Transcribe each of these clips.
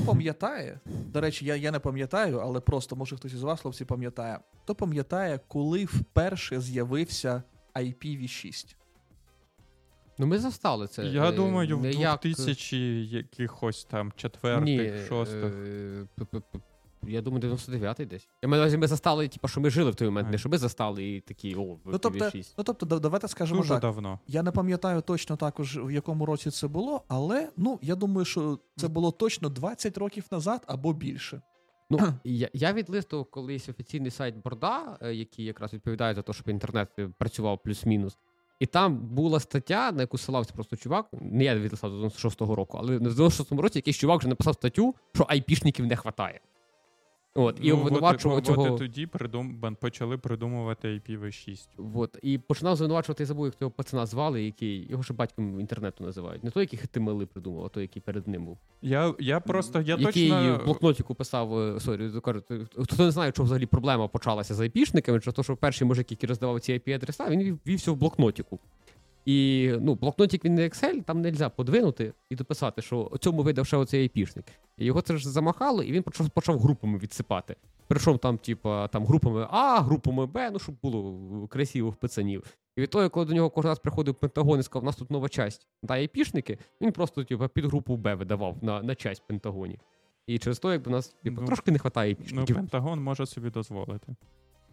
Хто пам'ятає, до речі, я я не пам'ятаю, але просто може хтось із вас, хлопці, пам'ятає. Хто пам'ятає, коли вперше з'явився IPv6? Ну, ми застали це. Я е, думаю, в не як- 2000 якихось там четвертих, Ні, шостих. Я думаю, 99-й десь. Я маю на увазі, ми застали, типу, що ми жили в той момент, А. не що ми застали і такі, о, в Ну тобто, IPv6. ну, тобто, давайте скажемо Дуже так. давно. Я не пам'ятаю точно також, в якому році це було, але ну я думаю, що це було точно 20 років назад або більше. Ну, я, я відлистував колись офіційний сайт Борда, е, який якраз відповідає за те, щоб інтернет е, працював плюс-мінус. І там була стаття, на яку ссилався просто чувак. Не я відлистав до 96-го року, але в 96-му році якийсь чувак вже написав статтю, що айпішників не вистачає. От, і Ну, обвинувачував от, цього. от тоді придум... почали придумувати IPv6. От, і починав звинувачувати, я забув, як того пацана звали, який його ще батьком інтернету називають. Не той, який HTML придумав, а той, який перед ним був. Я, я просто, я який точно... в блокнотику писав, е, sorry, кажу, хто не знає, що взагалі проблема почалася з айпішниками, чи то, що перший мужик, який роздавав ці IP-адреса, він вів- вівся в блокнотику. І ну, блокнотик він не Excel, там не можна подвинути і дописати, що цьому видав ще оцей айпішник. І його це ж замахало, і він почав, почав групами відсипати. Причому там, типа, там групами А, групами Б, ну щоб було красиво в пацанів. І від того, коли до нього кожен раз приходив Пентагон і сказав, у нас тут нова часть, дай айпішники, він просто типу, під групу Б видавав на, на часть Пентагоні. І через то, якби у нас типу, Ну, трошки не вистачає Ну. Пентагон може собі дозволити.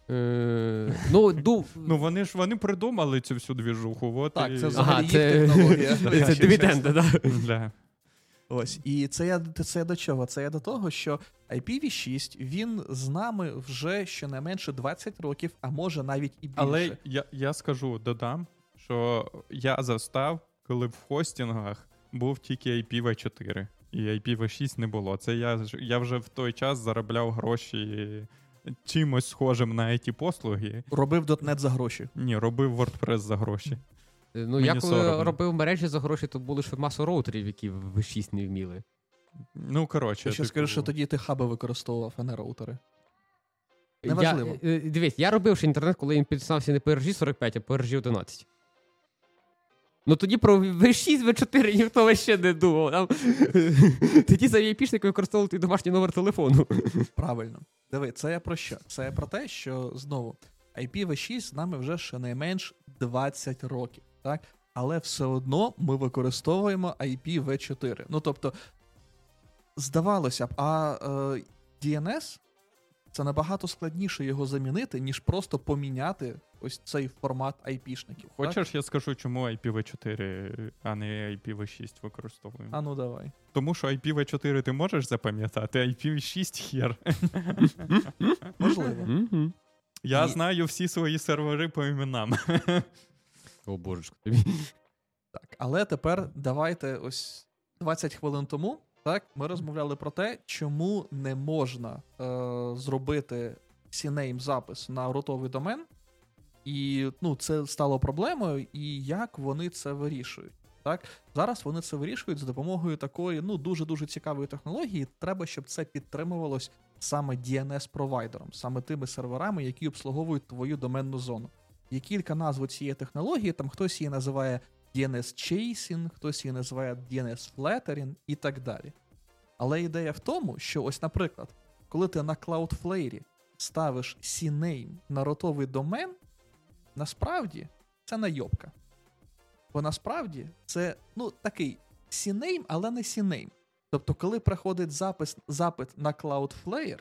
Е, ну, ду... Ну, вони ж вони придумали цю всю двіжуху. От Так, і... це взагалі ага, їх це, технологія. це дивіденди, так. Да. Ось і це я це я до чого? Це я до того, що IPv6 він з нами вже щонайменше 20 років, а може навіть і більше. Але я, я скажу, додам, що я застав, коли в хостінгах був тільки IPv4, і IPv6 не було. Це я, я вже в той час заробляв гроші чимось схожим на it послуги. робив .NET за гроші. Ні, робив WordPress за гроші. Ну, Мені я коли соромно. робив мережі за гроші, то були ж масу роутерів, які в 6 не вміли. Ну, коротше. Я ще типу, скажу, що тоді ти хаби використовував, а не роутери. Неважливо. Я, дивись, я робив ще інтернет, коли він підписався не PRG 45, а PRG RG 11. Ну тоді про V6, V4 ніхто ще не думав. Там... Тоді за IP-шник використовували твій домашній номер телефону. Правильно. Диви, це я про що? Це я про те, що знову IPv6 з нами вже щонайменш 20 років, так? Але все одно ми використовуємо IPv4. Ну тобто, здавалося б, а е, DNS це набагато складніше його замінити, ніж просто поміняти ось цей формат IP-шників. Так? Хочеш, я скажу, чому IPv4, а не IPv6 використовуємо? А ну давай. Тому що IPv4 ти можеш запам'ятати, а IPv6 хер. Можливо. Я І- знаю всі свої сервери по іменам. О, божечко тобі. Так, але тепер давайте ось 20 хвилин тому. Так, ми розмовляли про те, чому не можна е, зробити CNAME запис на рутовий домен, і ну, це стало проблемою, і як вони це вирішують. Так, зараз вони це вирішують за допомогою такої ну дуже дуже цікавої технології. Треба, щоб це підтримувалось саме DNS-провайдером, саме тими серверами, які обслуговують твою доменну зону. Є кілька назв цієї технології, там хтось її називає DNS Chasing, хтось її називає DNS Flattering і так далі. Але ідея в тому, що ось, наприклад, коли ти на Cloudflare ставиш CNAME на ротовий домен, насправді це найобка. Бо насправді це ну, такий CNAME, але не CNAME. Тобто, коли приходить запис, запит на Cloudflare,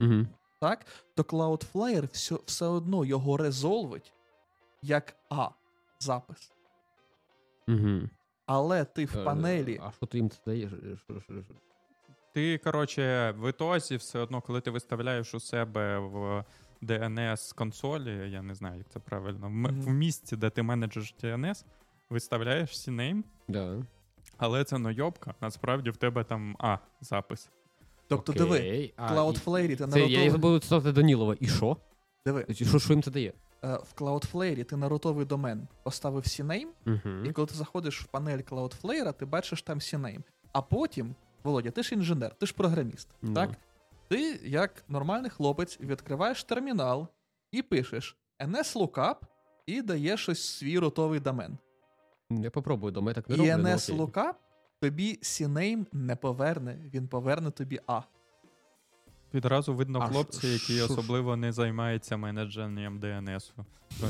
Мгм. так, то Cloudflare все, все одно його резолвить як А запис. Мгм. Але ти в Е, панелі. А що ти їм це даєш? Що? Ти, коротше, в ітозі все одно, коли ти виставляєш у себе в DNS консолі, я не знаю, як це правильно, в, Мгм. в місці, де ти менеджеш DNS, виставляєш CNAME, Да. але це нойобка, насправді в тебе там А запис. Тобто, Окей. диви, А, Cloudflare ти на Це, я забув цитати Данілова. І що? Диви, Що, що їм це дає? е, в Cloudflare ти на ротовий домен поставив CNAME, і Угу. коли ти заходиш в панель Cloudflare, ти бачиш там CNAME. А потім, Володя, ти ж інженер, ти ж програміст, Ну. так? Ти, як нормальний хлопець, відкриваєш термінал і пишеш NS-lookup і даєш ось свій ротовий домен. Я попробую дома, я так не І роблю. ну. NS-lookup тобі CNAME не поверне, він поверне тобі А. Відразу видно А хлопці, що- які ж? особливо не займаються менедженням ДНСу.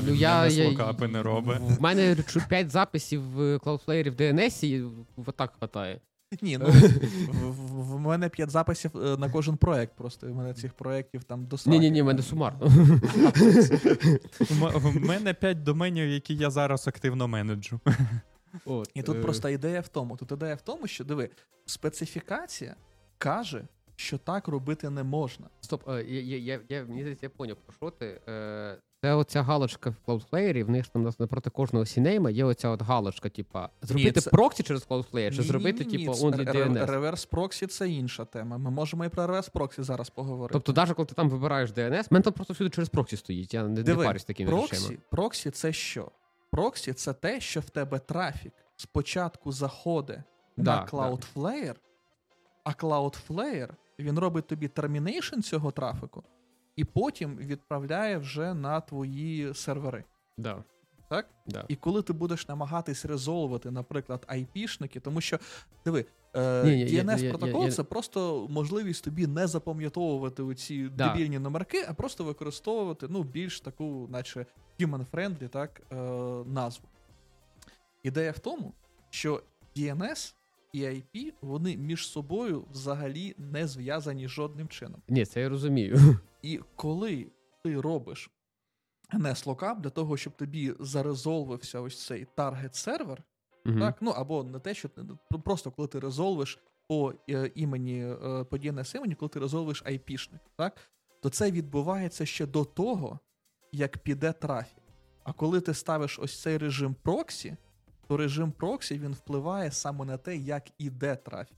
Ну, я, я, локапи не робить. В мене 5 записів в Cloudflare в DNS, і в так хватає. Ні, ну в, в- мене п'ять записів е, на кожен проект. Просто в мене цих проєктів там до Ні, ні, ні, в мене сумарно. В мене 5 доменів, які я зараз активно менеджу. От, І тут е, просто ідея в тому. Тут ідея в тому, що диви, специфікація каже, що так робити не можна. Стоп, е, я, я, я, я, я поняв, про що ти. Це оця галочка в Cloudflare, в них там напроти кожного CNAME 'а є оця от галочка, типа, зробити це- проксі через Cloudflare, чи Ні, зробити, ні, ні, типу, only DNS. Reverse проксі це інша тема. Ми можемо і про реверс проксі зараз поговорити. Тобто, навіть коли ти там вибираєш DNS, мене там просто всюди через проксі стоїть. Я не, не Диви, парюсь такими речами. проксі, проксі це що? Проксі це те, що в тебе трафік спочатку заходить Да, на Cloudflare, а Cloudflare він робить тобі термінейшн цього трафіку, і потім відправляє вже на твої сервери. Да. Так? Да. І коли ти будеш намагатись резолвити, наприклад, IP-шники, тому що диви, е, DNS я- протокол це просто можливість тобі не запам'ятовувати оці Да. дебільні номерки, а просто використовувати ну, більш таку, наче human-friendly так, е, назву. Ідея в тому, що DNS і IP вони між собою взагалі не зв'язані жодним чином. Ні, це я розумію. І коли ти робиш NS локап для того, щоб тобі зарезолвився ось цей таргет сервер, Мгм. так, ну або не те, що ти- ну, просто коли ти резолвиш по е, імені, е, по DNS імені, коли ти резолвиш IP-шник, так, то це відбувається ще до того, як піде трафік. А коли ти ставиш ось цей режим проксі, то режим проксі він впливає саме на те, як іде трафік.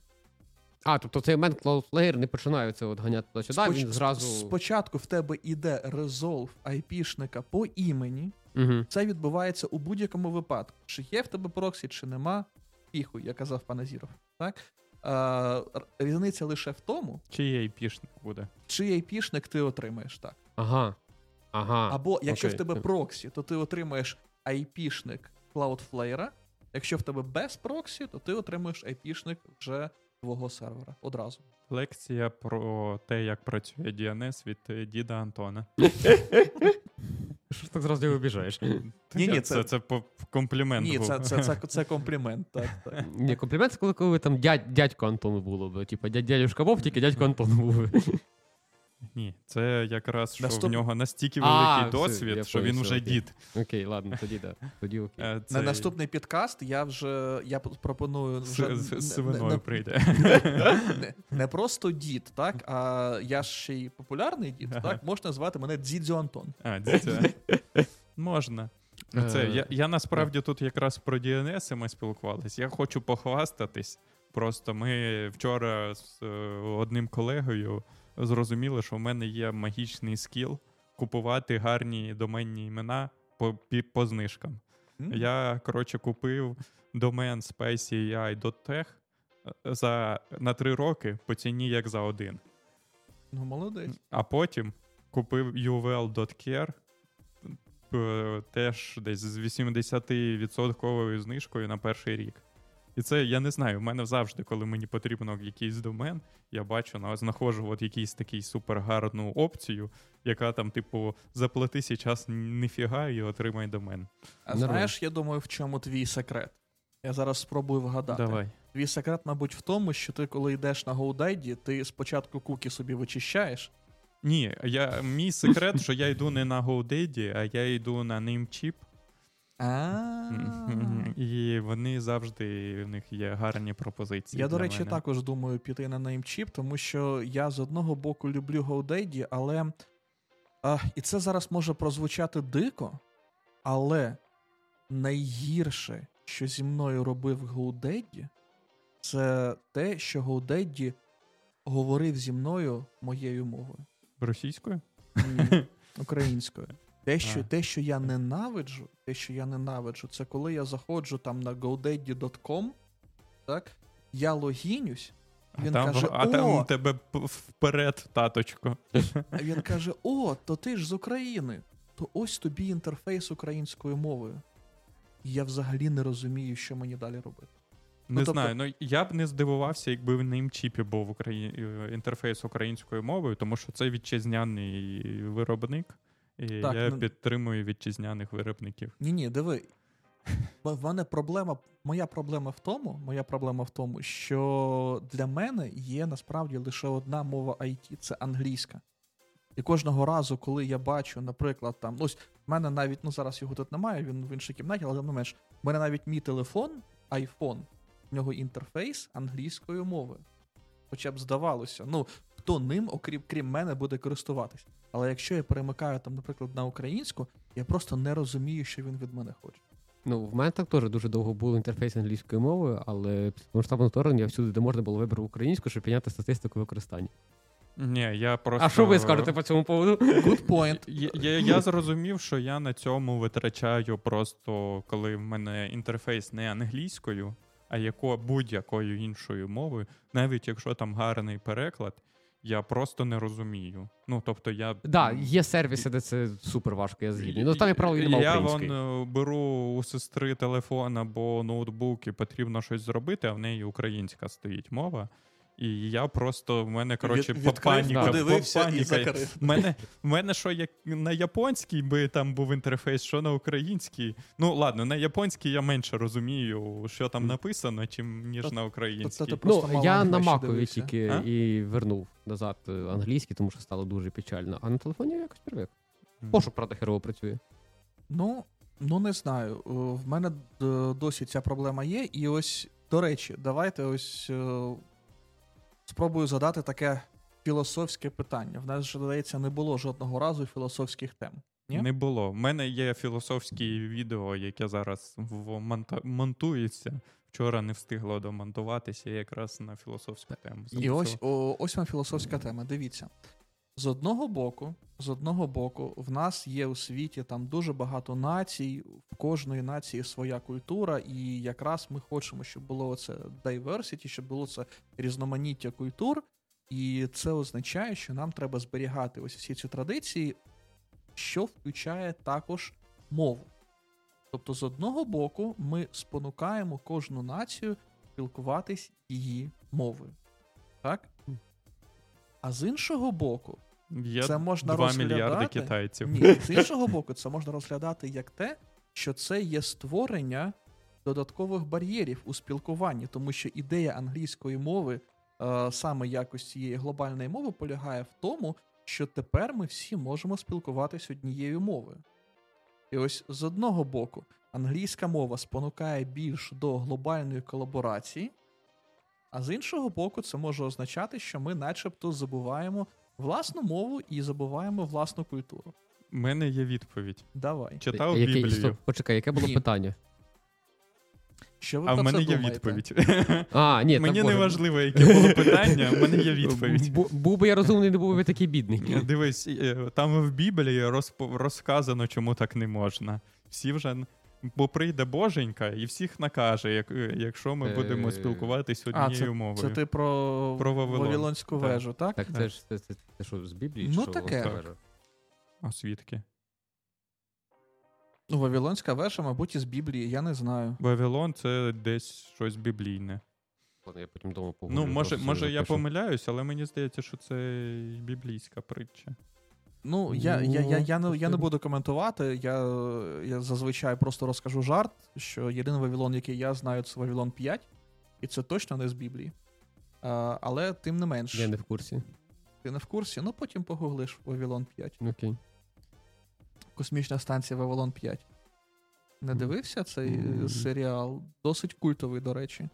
А, тобто цей момент Cloudflare не починає це от ганяти туди-сюди, Споч- він зразу. Спочатку в тебе іде резолв IP-шника по імені, Угу. Це відбувається у будь-якому випадку. Чи є в тебе проксі, чи нема, піхуй, як казав пан Азіров. Так? А, різниця лише в тому, Чий айпішник буде? чий IP-шник ти отримаєш так. Ага. Ага. Або якщо окей. в тебе проксі, то ти отримаєш IP-шник Cloudflare. Якщо в тебе без проксі, то ти отримуєш IP-шник вже твого сервера одразу. Лекція про те, як працює DNS від е, діда Антона. Що ж так зразу його обіжаєш? Ні-ні, це, це- це по- комплімент. Ні, був. це, це, це, це комплімент. Так, так. Ні, комплімент це коли, коли там дядь, дядько Антону було Бо, Типа дядь, дядюшка Вов, тільки дядько Антон був. Ні, це якраз що Наступ- в нього настільки великий все, досвід, я що він вже окей. дід. Окей, ладно, тоді да. Тоді окей. Е, На наступний підкаст я вже я пропоную вже з, з, не- не- свиною не- прийде. не, не просто дід, так, а я ж ще й популярний дід, Ага. так, можна звати мене Дзідзьо Антон. А, дідя. Можна. Ну, Це, Е, я, я насправді тут якраз про DNS ми спілкувалися. Я хочу похвастатись. Просто ми вчора з е, одним колегою зрозуміли, що в мене є магічний скіл купувати гарні доменні імена по, по знижкам. М? Я, коротше, купив домен spacey.ai.tech е, за, на три роки по ціні як за один. Ну, молодець. А потім купив uvel.care е, теж десь з 80% знижкою на перший рік. І це я не знаю. В мене завжди, коли мені потрібно якийсь домен, я бачу, на знаходжу от якийсь такий супергарну опцію, яка там, типу, заплати сейчас ніфіга і отримай домен. А Нормально. знаєш, я думаю, в чому твій секрет? Я зараз спробую вгадати. Давай. Твій секрет, мабуть, в тому, що ти, коли йдеш на GoDaddy, ти спочатку куки собі вичищаєш. Ні, я, мій секрет, що я йду не на GoDaddy, а я йду на Namecheap. І вони завжди в них є гарні пропозиції. Я, до речі, мене. також думаю піти на Namecheap, тому що я з одного боку люблю GoDaddy, але. А, і це зараз може прозвучати дико, але найгірше, що зі мною робив GoDaddy, це те, що GoDaddy говорив зі мною моєю мовою. Російською? Ні, українською. Те що, А. те, що я ненавиджу, те, що я ненавиджу, це коли я заходжу там на godaddy.com, так, я логінюсь, А Він там, каже: а там у тебе вперед, таточко. він каже: О, то ти ж з України, то ось тобі інтерфейс українською мовою. І я взагалі не розумію, що мені далі робити. Не тобто- знаю, ну я б не здивувався, якби в неймчіпі був Украї... інтерфейс українською мовою, тому що це вітчизняний виробник, і Так, я ну- підтримую вітчизняних виробників. Ні, ні, диви. В мене проблема, моя проблема в тому, моя проблема в тому, що для мене є насправді лише одна мова IT це англійська. І кожного разу, коли я бачу, наприклад, там, ось в мене навіть, ну зараз його тут немає, він в іншій кімнаті, але не менш, в мене навіть мій телефон, iPhone, в нього інтерфейс англійською мовою. Хоча б здавалося, ну хто ним, окрім крім мене, буде користуватись. Але якщо я перемикаю там, наприклад, на українську, я просто не розумію, що він від мене хоче. Ну, в мене так теж дуже довго був інтерфейс англійською мовою, але після масштабного вторгнення всюди, де можна було вибрав українську, щоб підняти статистику використання. Ні, я просто. А що ви скажете по цьому поводу? Good point. Я, я, я зрозумів, що я на цьому витрачаю просто, коли в мене інтерфейс не англійською, а яко, будь-якою іншою мовою, навіть якщо там гарний переклад, я просто не розумію. Ну, тобто я. Да, є сервіси, де це супер важко, я згідний. Ну там я правило немає Я вон е, беру у сестри телефон або ноутбук і потрібно щось зробити, а в неї українська стоїть мова. І я просто в мене коротше Від- по відкрив, паніка, подивився по і закрив. В мене, мене що як на японській би там був інтерфейс, що на українській. Ну ладно, на японській я менше розумію, що там написано, чим ніж на українській. ти просто Ну, я на макові тільки А? і вернув назад е, англійський, тому що стало дуже печально. А на телефоні я якось привик. Пошук, правда, херово працює. Ну, ну не знаю. Е, В мене досі ця проблема є. І ось, до речі, давайте ось е, спробую задати таке філософське питання. В нас ж здається, не було жодного разу філософських тем. Ні? Не було. У мене є філософське відео, яке зараз монта... монтується. Вчора не встигло домонтуватися якраз на філософську тему. І ось, о, ось вам філософська тема. Дивіться. З одного боку, з одного боку, в нас є у світі там дуже багато націй, в кожної нації своя культура, і якраз ми хочемо, щоб було це diversity, щоб було це різноманіття культур. І це означає, що нам треба зберігати ось всі ці традиції, що включає також мову. Тобто, з одного боку, ми спонукаємо кожну націю спілкуватись її мовою. Так? А з іншого боку, Є це можна 2 розглядати. мільярди китайців. ні, з іншого боку, це можна розглядати як те, що це є створення додаткових бар'єрів у спілкуванні, тому що ідея англійської мови, е, саме якось цієї глобальної мови, полягає в тому, що тепер ми всі можемо спілкуватись однією мовою. І ось з одного боку, англійська мова спонукає більш до глобальної колаборації, а з іншого боку, це може означати, що ми, начебто, забуваємо власну мову і забуваємо власну культуру. У мене є відповідь. Давай. Читав Який- Біблію, стоп, почекай, яке було Ні. питання? Що ви а в мене є думаєте? відповідь. А, ні, Мені не важливо, яке було питання, в мене є відповідь. Бу- Був би я розумний, не був би такий бідний. Дивись, е, там в Біблії розп- розказано, чому так не можна. Всі вже. Бо прийде боженька і всіх накаже, як, е, якщо ми Е, будемо спілкуватись однією це, мовою. це ти про, Про Вавилон. Вавилонську Так. вежу, так? Так, це ж це, це, це що, з Біблії? Ну, чи що таке. воно? А свідки? Ну, Вавилонська вежа, мабуть, із Біблії, я не знаю. Вавилон це десь щось біблійне. Я потім поговорю. Ну, може, може я помиляюсь, але мені здається, що це біблійська притча. Ну, я, я, я, я, не, я не буду коментувати. Я, я зазвичай просто розкажу жарт, що єдиний Вавилон, який я знаю, це Вавилон 5, і це точно не з Біблії. А, але тим не менш, Я не в курсі. ти не в курсі, ну потім погуглиш Вавилон 5. Окей. Космічна станція Вавилон 5. Не дивився цей Мгм. серіал? Досить культовий, до речі.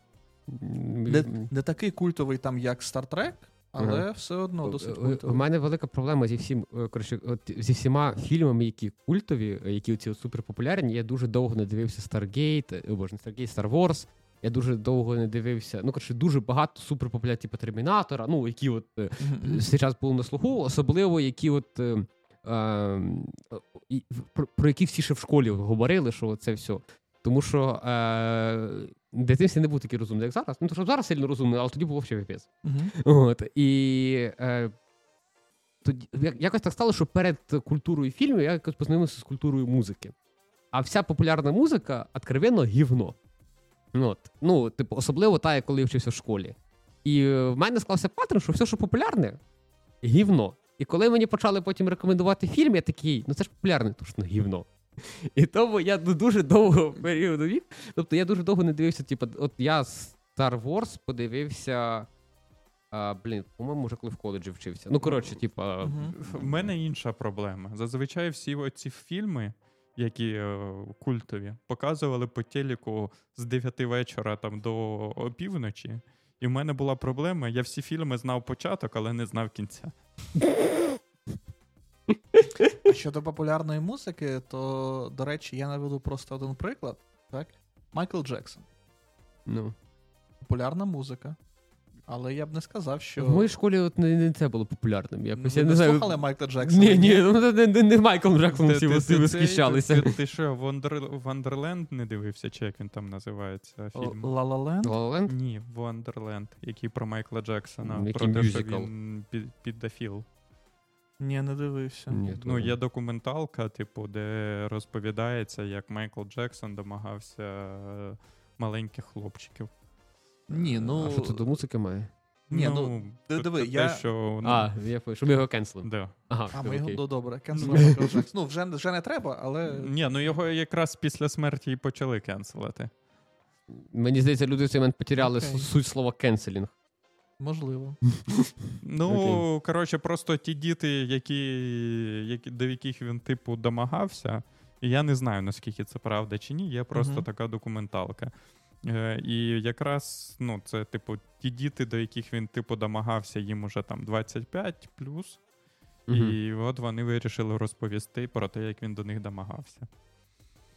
М, Не, не такий культовий там, як Star Trek, але Ага. все одно Ну, досить У- У мене велика проблема зі всім, е, коротше, от зі всіма фільмами, які культові, е, які от суперпопулярні. Я дуже довго не дивився Stargate, е, о, боже, не Stargate, Star Wars. Я дуже довго не дивився. Ну, коротше, дуже багато суперпопулярних, типу Термінатора, ну, які от е, зараз були на слуху, особливо які от. Е, е, про, про які всі ще в школі говорили, що це все. Тому що е, дитинстві не був такий розумний, як зараз. Ну, тому що зараз сильно розумний, але тоді був взагалі піпець. Мгм. От, і е, тоді, якось так стало, що перед культурою фільмів я якось познайомився з культурою музики. А вся популярна музика откровенно гівно. Ну, От. Ну, типу, особливо та, як коли я вчився в школі. І в мене склався паттерн, що все, що популярне, гівно. І коли мені почали потім рекомендувати фільм, я такий, ну це ж популярне, то ж ну гівно. І тому я ну, дуже довго періоду вік. Тобто я дуже довго не дивився, типу, от я Star Wars подивився. А, блін, по-моєму, вже коли в коледжі вчився. Ну, коротше, типа. Мгм. В мене інша проблема. Зазвичай всі оці фільми, які е, культові, показували по телеку з 9 вечора там до опівночі. І в мене була проблема. Я всі фільми знав початок, але не знав кінця. А щодо популярної музики, то, до речі, я наведу просто один приклад. Так? Майкл Джексон. Ну. Популярна музика. Але я б не сказав, що. В моїй школі от не, не це було популярним. Якось Ви я не не знаю. слухали Майкла Джексона? Ні, ні, ну не, не, не Майкл Джексон всі всі ти- восхищалися. Ти, ти що, Wonder- Wonderland не дивився, чи як він там називається фільм? La La Land? La La Land? Ні, Wonderland, який про Майкла Джексона. Який про те, що мюзикл? він під, педофіл. Ні, не дивився. Ні, Ну, є документалка, типу, де розповідається, як Майкл Джексон домагався е, маленьких хлопчиків. Ні, ну. А що це до музики має? Ні, ну, ти це- диви, я- Те, що, ну, А, я пишу, що ми його кенселимо. да. Ага, А, ми його ну, добре, Джексон. Ну, вже, вже не треба, але. Ні, ну його якраз після смерті і почали кенселити. Мені здається, люди в цей момент потеряли су- суть слова cancelling. Можливо. Ну, Окей. коротше, просто ті діти, які, які, до яких він, типу, домагався, і я не знаю, наскільки це правда чи ні, є просто Мгм. така документалка. Е, і якраз, ну, це, типу, ті діти, до яких він, типу, домагався, їм уже там 25 плюс. Мгм. І от вони вирішили розповісти про те, як він до них домагався.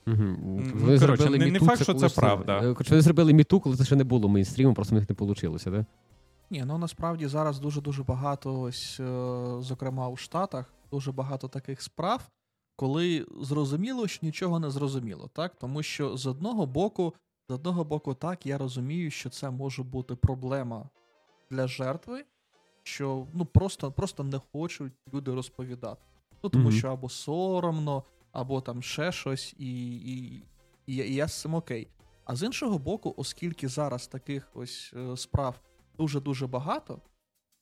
Мгм. Ну, Вони коротше, зробили не- не міту, факт, що коли це правда. Е, Коротше, вони зробили міту, коли це ще не було мейнстрімом, просто в них не вийшло, да? Ні, ну насправді зараз дуже-дуже багато, ось, е, зокрема у Штатах, дуже багато таких справ, коли зрозуміло, що нічого не зрозуміло, так? Тому що з одного боку, з одного боку, так, я розумію, що це може бути проблема для жертви, що ну просто, просто не хочуть люди розповідати. Ну, тому Мгм. що або соромно, або там ще щось, і, і, і, я- і я з цим окей. А з іншого боку, оскільки зараз таких ось е, справ дуже-дуже багато,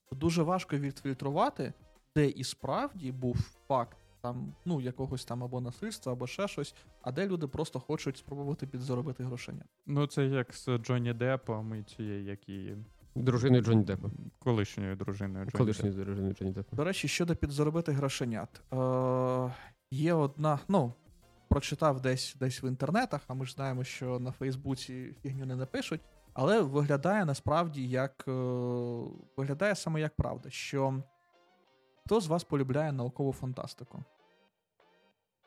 то дуже важко відфільтрувати, де і справді був факт там, ну, якогось там або насильства, або ще щось, а де люди просто хочуть спробувати підзаробити грошення. Ну, це як з Джонні Деппом і цією, як і Дружиною Джонні Деппа. колишньою дружиною Джонні Колишньою дружиною Джонні Деппа. До речі, щодо підзаробити грошенят. Е, є одна, ну, прочитав десь десь в інтернетах, а ми ж знаємо, що на Фейсбуці фігню не напишуть, але виглядає насправді як е, виглядає саме як правда, що хто з вас полюбляє наукову фантастику?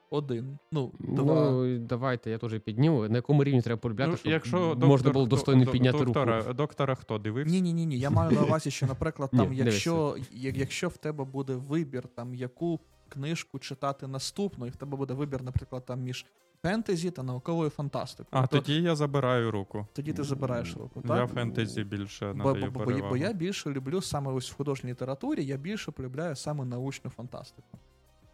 Один. Ну, два. Ну, давайте, я теж підніму. На якому рівні треба полюбляти, Ну, щоб якщо можна доктор, було достойно до- підняти доктора, руку. Доктора хто дивився? Ні, ні, ні, ні. Я маю на увазі, що, наприклад, там, дивися. якщо, як- якщо в тебе буде вибір, там яку книжку читати наступну, і в тебе буде вибір, наприклад, там між фентезі та науковою фантастикою. А то тоді я забираю руку. тоді ти забираєш руку. Я Так? фентезі більше Бо, надаю бо, бо, перевагу. бо я більше люблю саме ось в художній літературі, я більше полюбляю саме научну фантастику.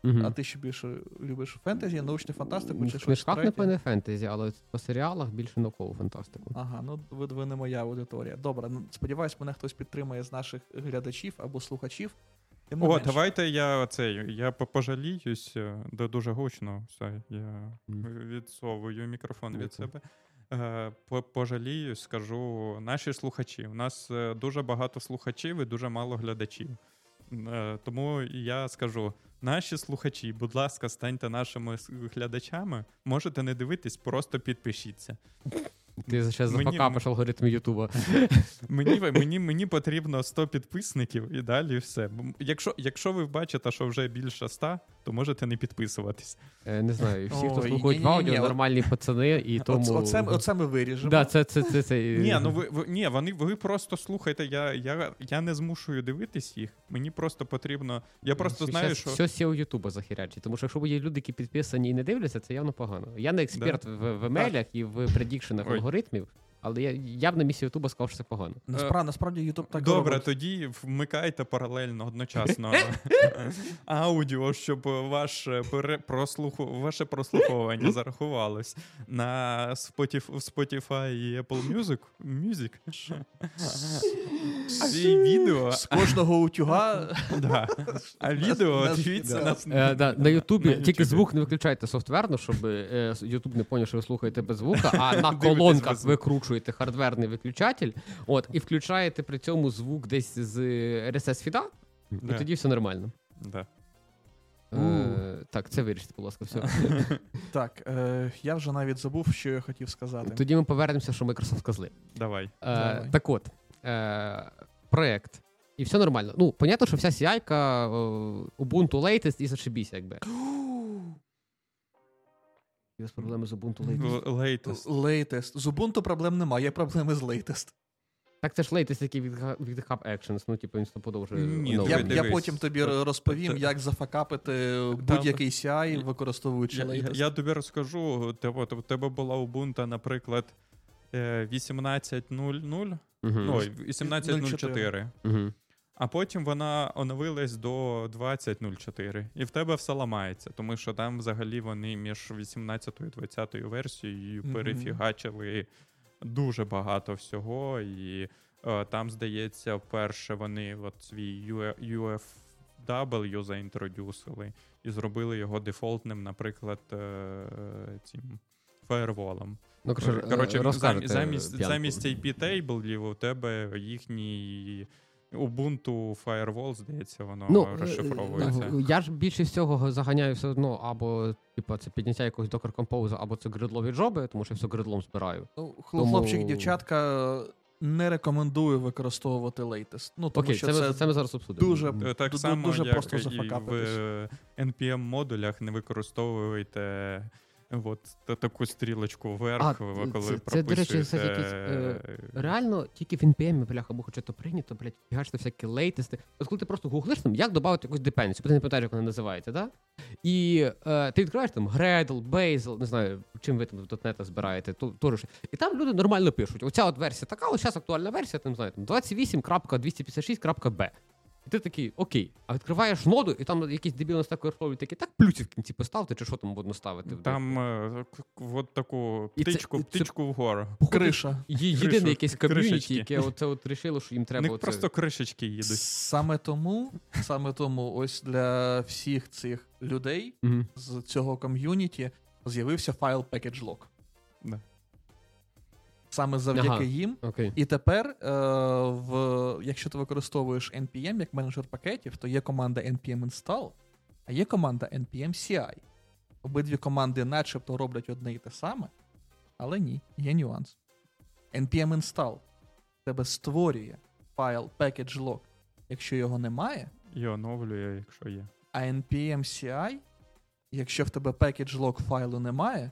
Мгм. А ти ще більше любиш фентезі, научну фантастику Ну, чи В книжках, третє? напевне, фентезі, але по серіалах більше наукову фантастику. Ага, ну ви, ви не моя аудиторія. Добре, ну сподіваюсь, мене хтось підтримає з наших глядачів або слухачів. Тим О, давайте я цей, я пожаліюсь, е, де дуже гучно. Все, я відсовую мікрофон від себе. Е, Пожаліюсь, скажу наші слухачі. У нас е, дуже багато слухачів і дуже мало глядачів. Тому я скажу: наші слухачі, будь ласка, станьте нашими глядачами. Можете не дивитись, просто підпишіться. Ти ще Мені- зафакапиш алгоритм Ютуба. Мені, мені, мені потрібно 100 підписників і далі все. Бо Якщо, якщо ви бачите, що вже більше 100, то можете не підписуватись. Е, Не знаю, всі, хто слухають в аудіо, нормальні пацани, і тому. Оце, оце, оце ми виріжемо. Да, це, це, це, це... Ні, ну ви, ви ні, вони ви просто слухайте. Я, я, я не змушую дивитись їх. Мені просто потрібно. Я просто Щас знаю, що Все SEO Ютуба захерячить, тому що якщо є люди, які підписані і не дивляться, це явно погано. Я не експерт в, в емейлях і в предікшенах. алгоритмів, Але я, я б на місці Ютуба сказав, що це погано. Насправді, насправді YouTube так Добре, робить. тоді вмикайте паралельно одночасно аудіо, щоб ваше, пере- прослуху... ваше прослуховування зарахувалось на Spotify, Spotify і Apple Music. Music. А відео. З кожного утюга А відео дивіться нас Е, на Ютубі тільки звук не виключайте софтверно, щоб е, Ютуб не поняв, що ви слухаєте без звука, а на колонках звука. Викручуєте хардверний виключатель, от, і включаєте при цьому звук десь з RSS фіда, і тоді все нормально. Да. Е, так, це вирішите, будь ласка, все. Так, е, я вже навіть забув, що я хотів сказати. Тоді ми повернемося, що Microsoft козли. Давай. Е, Давай. так от, е, проект. І все нормально. Ну, понятно, що вся CI-ка, е, Ubuntu latest і зашибіся, якби. У вас проблеми з Ubuntu latest? Latest. Latest. З Ubuntu проблем немає, є проблеми з latest. Так це ж latest, який від, від Hub Actions, ну, типу, він стопудово вже Ні. Я, я потім тобі розповім, та- як зафакапити будь-який CI, використовуючи Я, я, latest. я тобі розкажу, те, от, у тебе була Ubuntu, наприклад, е, 18.00, Мгм. ну, 18.04. Мгм. А потім вона оновилась до 20.04. І в тебе все ламається, тому що там взагалі вони між 18 і 20 версією Мгм. перефігачили дуже багато всього. І е, там, здається, вперше вони от свій UFW заінтродюсили і зробили його дефолтним, наприклад, е, цим фаєрволом. Ну, коротше, Коротше, замість, замість IP-тейблів у тебе їхній Ubuntu Firewall, здається, воно Ну, розшифровується. е, я ж більше всього заганяю все одно, або типу, це підняття якогось Docker Compose, або це гридлові джоби, тому що я все гридлом збираю. Ну, хл- Тому- Хлопчик, дівчатка не рекомендую використовувати latest. Ну, тому Окей, що це, це, це ми зараз обсудимо. дуже Е, Так ду- само, дуже як просто і в е, NPM-модулях не використовуйте от та- таку стрілочку вверх, А, коли це- це, до речі, це якийсь, е, Реально, тільки в NPM, бляха, або хоча то прийнято, блядь, фігачити всякі лейтести. От коли ти просто гуглиш там, як додати якусь депенденцію, ти не пам'ятаєш, як вона називається, да? І е, ти відкриваєш там Gradle, Bazel, не знаю, чим ви там в .NET збираєте, то, то ж. І там люди нормально пишуть. Оця от версія така, ось зараз актуальна версія, там, знаю, там 28.256.b. І ти такий, окей, а відкриваєш ноду, і там якийсь дебіл на Stack Overflow такий, так плюсів в кінці поставте, чи що там будемо ставити. Там е, к- от таку І це- птичку, і це- птичку вгору. криша. Є, Кришу, єдине якесь ком'юніті, кришечки. яке оце от рішило, що їм треба них оце... просто кришечки їдуть. Саме тому, саме тому, ось для всіх цих людей Мгм. з цього ком'юніті з'явився файл package.log. Да. Саме завдяки Ага. їм. Окей. І тепер, е, в, якщо ти використовуєш NPM як менеджер пакетів, то є команда npm install, а є команда npm CI. Обидві команди начебто роблять одне і те саме, але ні, є нюанс. npm install в тебе створює файл package.log, якщо його немає, І оновлює, якщо є. а npm CI, якщо в тебе package.log файлу немає,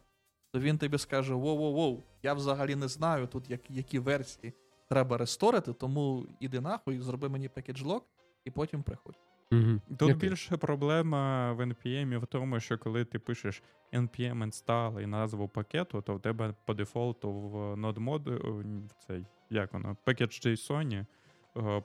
то він тобі скаже: воу-воу-воу, я взагалі не знаю тут, як, які версії треба ресторити, тому іди нахуй, зроби мені package.log і потім приходь. Мгм. Тут Окей. більше проблема в NPM в тому, що коли ти пишеш npm install і назву пакету, то в тебе по дефолту в node в цей, як воно, package.json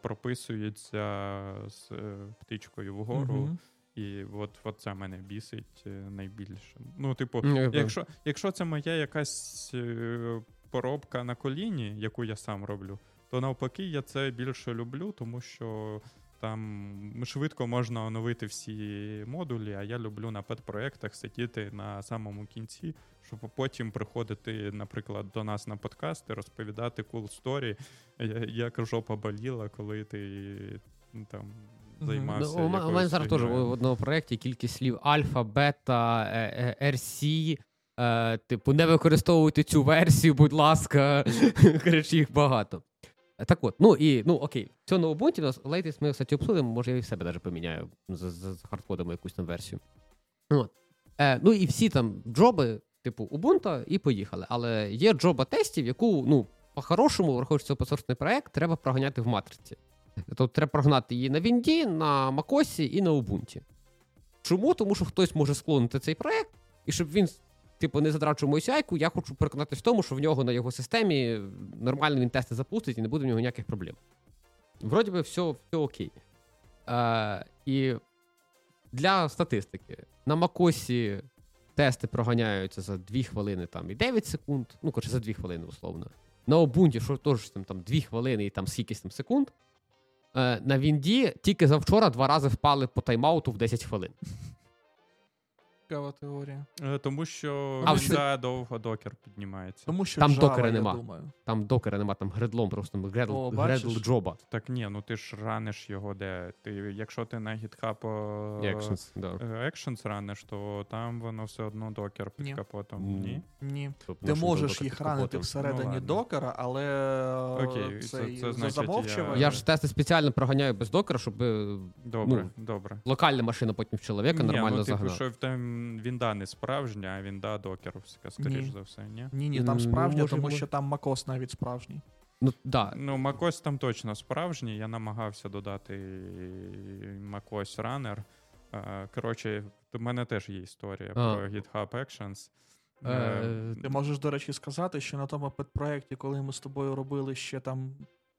прописується з е, птичкою вгору. Мгм. І от, от це мене бісить е, найбільше. Ну, типу, Ну, якщо, якщо це моя якась е, поробка на коліні, яку я сам роблю, то навпаки, я це більше люблю, тому що там швидко можна оновити всі модулі, а я люблю на педпроектах сидіти на самому кінці, щоб потім приходити, наприклад, до нас на подкасти, розповідати cool story, е, як жопа боліла, коли ти там. Займався. Ну, у, у мене зараз теж в одному проєкті кількість слів альфа, бета, е, е, RC. Е, типу, не використовуйте цю версію, будь ласка. Коротше, їх багато. Е, Так от, ну і ну окей, це на Ubuntu, у нас latest ми, кстати, обсудимо, може я і в себе навіть поміняю, за, за, за хардкодом якусь там версію. От. Е, ну і всі там джоби, типу Ubuntu, і поїхали. Але є джоба тестів, яку, ну, по-хорошому, враховуючи це опосорсний проект, треба проганяти в матриці. Тобто треба прогнати її на Вінді, на Макосі і на Ubuntu. Чому? Тому що хтось може склонити цей проект, і щоб він типу, не задрачу мою сяйку, я хочу переконатися в тому, що в нього на його системі нормально він тести запустить і не буде в нього ніяких проблем. Вроді би, все, все окей. Е, і для статистики на Макосі тести проганяються за 2 хвилини там, і 9 секунд, ну, коротше, за 2 хвилини, условно. На Ubuntu, що теж там, там 2 хвилини і там скількись там секунд. Е, на Вінді тільки завчора два рази впали по тайм-ауту в 10 хвилин. Цікава теорія. Е, Тому що А, а, довго докер піднімається. Тому що Там Java, докера я нема. думаю. Там докера нема, там гредлом просто гредл, О, гредл джоба. Так ні, ну ти ж раниш його де. Ти, якщо ти на GitHub е, Actions, да. е, Actions раниш, то там воно все одно докер під Ні. капотом. М. Ні? Ні. Тобто, Ти можеш їх ранити всередині Ну, докера, але Окей, це- цей, це за значить, замовчування. Я ж тести спеціально проганяю без докера, щоб е, Добре, Ну, добре. локальна машина потім в чоловіка Ні, нормально ну, типу, загнала. що там вінда не справжня, а вінда докеровська, скоріш Ні. за все, ні? Ні, ні, там Ну, справжня, може, тому може. що там macOS навіть справжній. Ну, да. Ну, macOS там точно справжній. Я намагався додати Runner. Е, Коротше, в мене теж є історія А. про GitHub Actions. Е, Е, Ти можеш, до речі, сказати, що на тому педпроєкті, коли ми з тобою робили ще там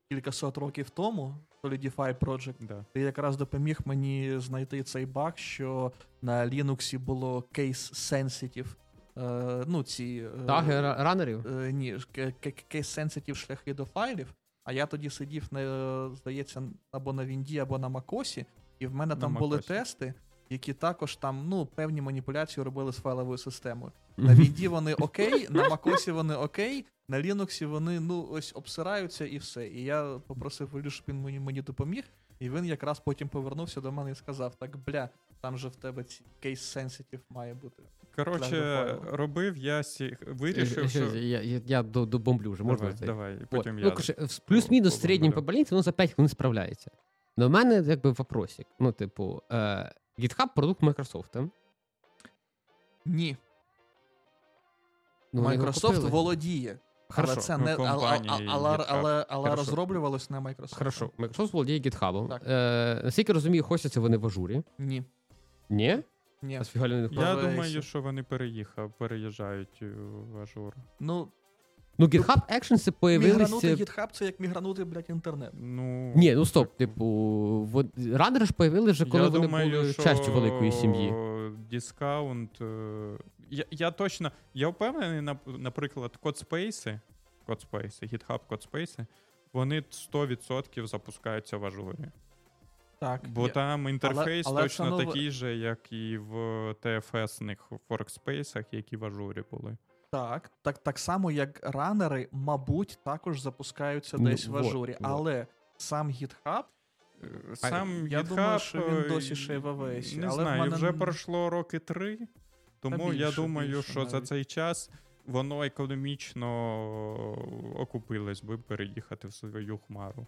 кількасот років тому, Solidify Project, да. ти якраз допоміг мені знайти цей баг, що на Linux було case sensitive. Е, ну, ці. е, Таги ранерів? Е, ні, case sensitive шляхи до файлів. А я тоді сидів, на, здається, або на Вінді, або на Макосі, і в мене На там були тести, які також там ну, певні маніпуляції робили з файловою системою. На Вінді вони окей, на Макосі вони окей, на Лінуксі вони ну ось обсираються і все. І я попросив Ілю, щоб він мені, мені допоміг, і він якраз потім повернувся до мене і сказав: так, бля, там же в тебе ці case sensitive має бути. Коротше, робив я сі... Вирішив, що. Я, я, я добомблю вже, можна Давай, давай, От. потім ну, я. коротше, в- плюс-мінус по- середнім по балінці, воно за 5 хвилин справляється. Но в мене якби вопросик. Ну, типу, е, GitHub продукт Microsoft. Ні, Ну, Microsoft володіє. Хорошо. але це Ну, не але, компанії але, GitHub. але, але розроблювалось не Microsoft. Хорошо, Microsoft володіє GitHub. Е, наскільки розумію, хостяться вони в ажурі. Ні. Ні? Ні. А фіга не Я думаю, що вони переїхав, переїжджають в Ажур. Ну, Ну, GitHub Actions мігранути появилися. GitHub це як мігранути, блядь, інтернет. Ну, Ні, ну стоп, типу, вот, ранери ж появилися вже, коли я вони думаю, були що частю великої сім'ї. Дискаунт. е, Я, я точно. Я впевнений, нап- наприклад, Codespace, Codespace, GitHub Codespace, вони 100% запускаються в ажурі. Так. Бо є. там інтерфейс але це точно нове- такий же, як і в TFS-них workspace, які в ажурі були. Так, так, так само, як ранери, мабуть, також запускаються Ну, десь в ажурі. вот. Але сам GitHub, Сам я GitHub, думаю, що він досі ще в AWS, Не але знаю, мене вже пройшло роки три, тому я думаю, більше що за цей час воно економічно окупилось би переїхати в свою хмару.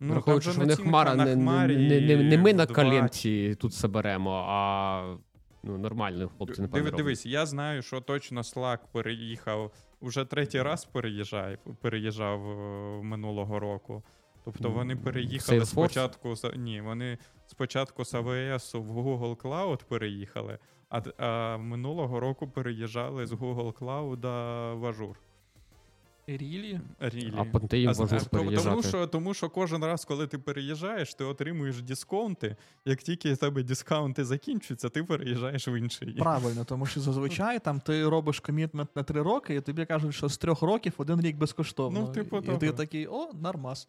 Ну, Враховуючи, що вони хмара не, не, не, не, не ми на в тут соберемо, а ну, нормально хлопці не Диви, дивись, я знаю, що точно Slack переїхав, уже третій раз переїжджає, переїжджав е, минулого року. Тобто вони переїхали Salesforce? спочатку. Ні, вони спочатку з AWS в Google Cloud переїхали, а, а минулого року переїжджали з Google Cloud в Azure. Рілі. Really. А потім ти їм А з- можеш а, тому, переїжджати. тому, що, тому що кожен раз, коли ти переїжджаєш, ти отримуєш дисконти. Як тільки в тебе дискаунти закінчуються, ти переїжджаєш в інший. Правильно, тому що зазвичай там ти робиш комітмент на три роки, і тобі кажуть, що з трьох років один рік безкоштовно. Ну, типу і ти такий, о, нормас.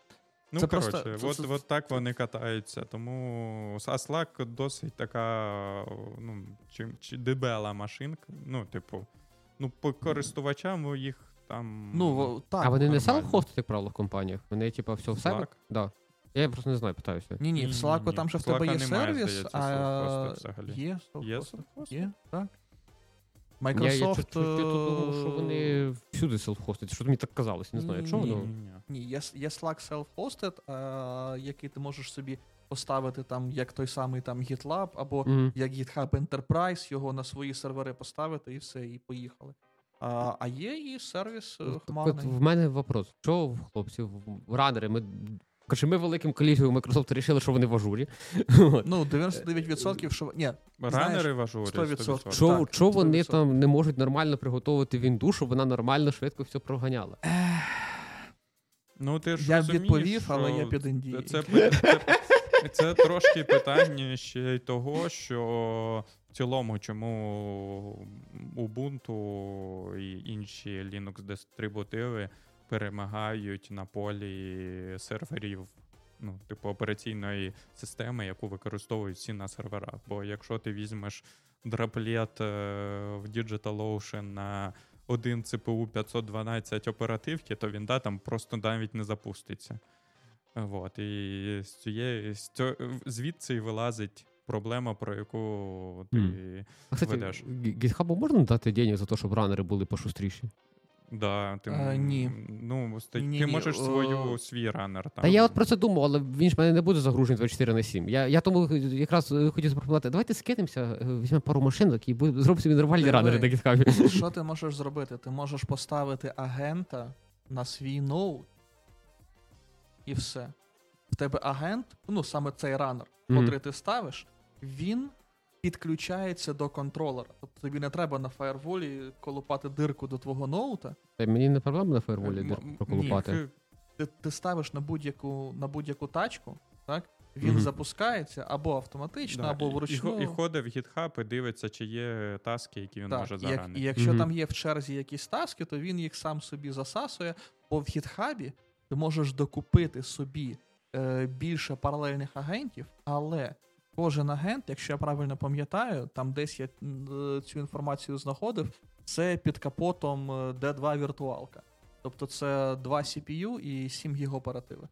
Ну, Це коротше, просто- це- от, це- от так вони катаються. Тому а Slack досить така ну, чи, чи дебела машинка. Ну, типу, ну, по користувачам їх там. Ну, так. а вони не нормально. self-hosted, як правило, в компаніях? Вони, типу, все в себе? Да. Я просто не знаю, питаюся. Ні, ні, в. Slack там ще в тебе є немає, сервіс, здається, а є Є? Є, так. Я, я Microsoft... чуть, чуть, думав, що е, вони всюди self-hosted. Що мені так казалось, не знаю, чого. Ні. Ну. Ні-ні-ні. Є, є Slack self-hosted, а, який ти можеш собі поставити там, як той самий там GitLab, або Мгм. як GitHub Enterprise, його на свої сервери поставити і все, і поїхали. А, а є і сервіс е, хмарний. В мене вопрос. Що в хлопців в ранери? Ми Коротше, ми великим колізією Microsoft вирішили, що вони в ажурі. Ну, 99% що. Ні, Ранери в ажурі 100%. 100%. Що, Так, що вони 100%. там не можуть нормально приготувати вінду, щоб вона нормально швидко все проганяла? Ну, ти ж я відповів, але я під індією. Це, це, це, це трошки питання ще й того, що в цілому, чому Ubuntu і інші Linux-дистрибутиви перемагають на полі серверів, ну, типу операційної системи, яку використовують всі на серверах. Бо якщо ти візьмеш драплет е, в DigitalOcean на один CPU 512 оперативки, то він да, там просто навіть не запуститься. Вот, і з цієї, з цього, звідси і вилазить проблема, про яку ти. Мгм. А кстати, GitHub можна дати денег за те, щоб ранери були пошустріші? Да, ти, А, ні. Ну, ти, Ні, ти ні, можеш о, свою, свій ранер там. Та я от про це думав, але він ж мене не буде загружений 24 на 7. Я, я тому якраз е, хотів запропонувати, давайте скинемося, е, візьмемо пару машинок і зробимо собі нормальні ранери на GitHub. Що ти можеш зробити? Ти можеш поставити агента на свій ноут, і все. В тебе агент, ну саме цей ранер, Мгм. котрий ти ставиш, він підключається до контролера. Тобто тобі не треба на фаєрволі колупати дирку до твого ноута. Та Мені не проблема на фаєрволі М- дир проколупати. ні, Ти, ти ставиш на будь-яку, на будь-яку тачку, так? Він Мгм. запускається або автоматично, да, або і- вручну. І, і ходить в GitHub і дивиться, чи є таски, які він Так, може і як, заранити. і якщо Мгм. там є в черзі якісь таски, то він їх сам собі засасує, бо в гітхабі ти можеш докупити собі е, більше паралельних агентів, але кожен агент, якщо я правильно пам'ятаю, там десь я е, цю інформацію знаходив, це під капотом е, D2 віртуалка. Тобто це 2 CPU і 7 гіг оперативи.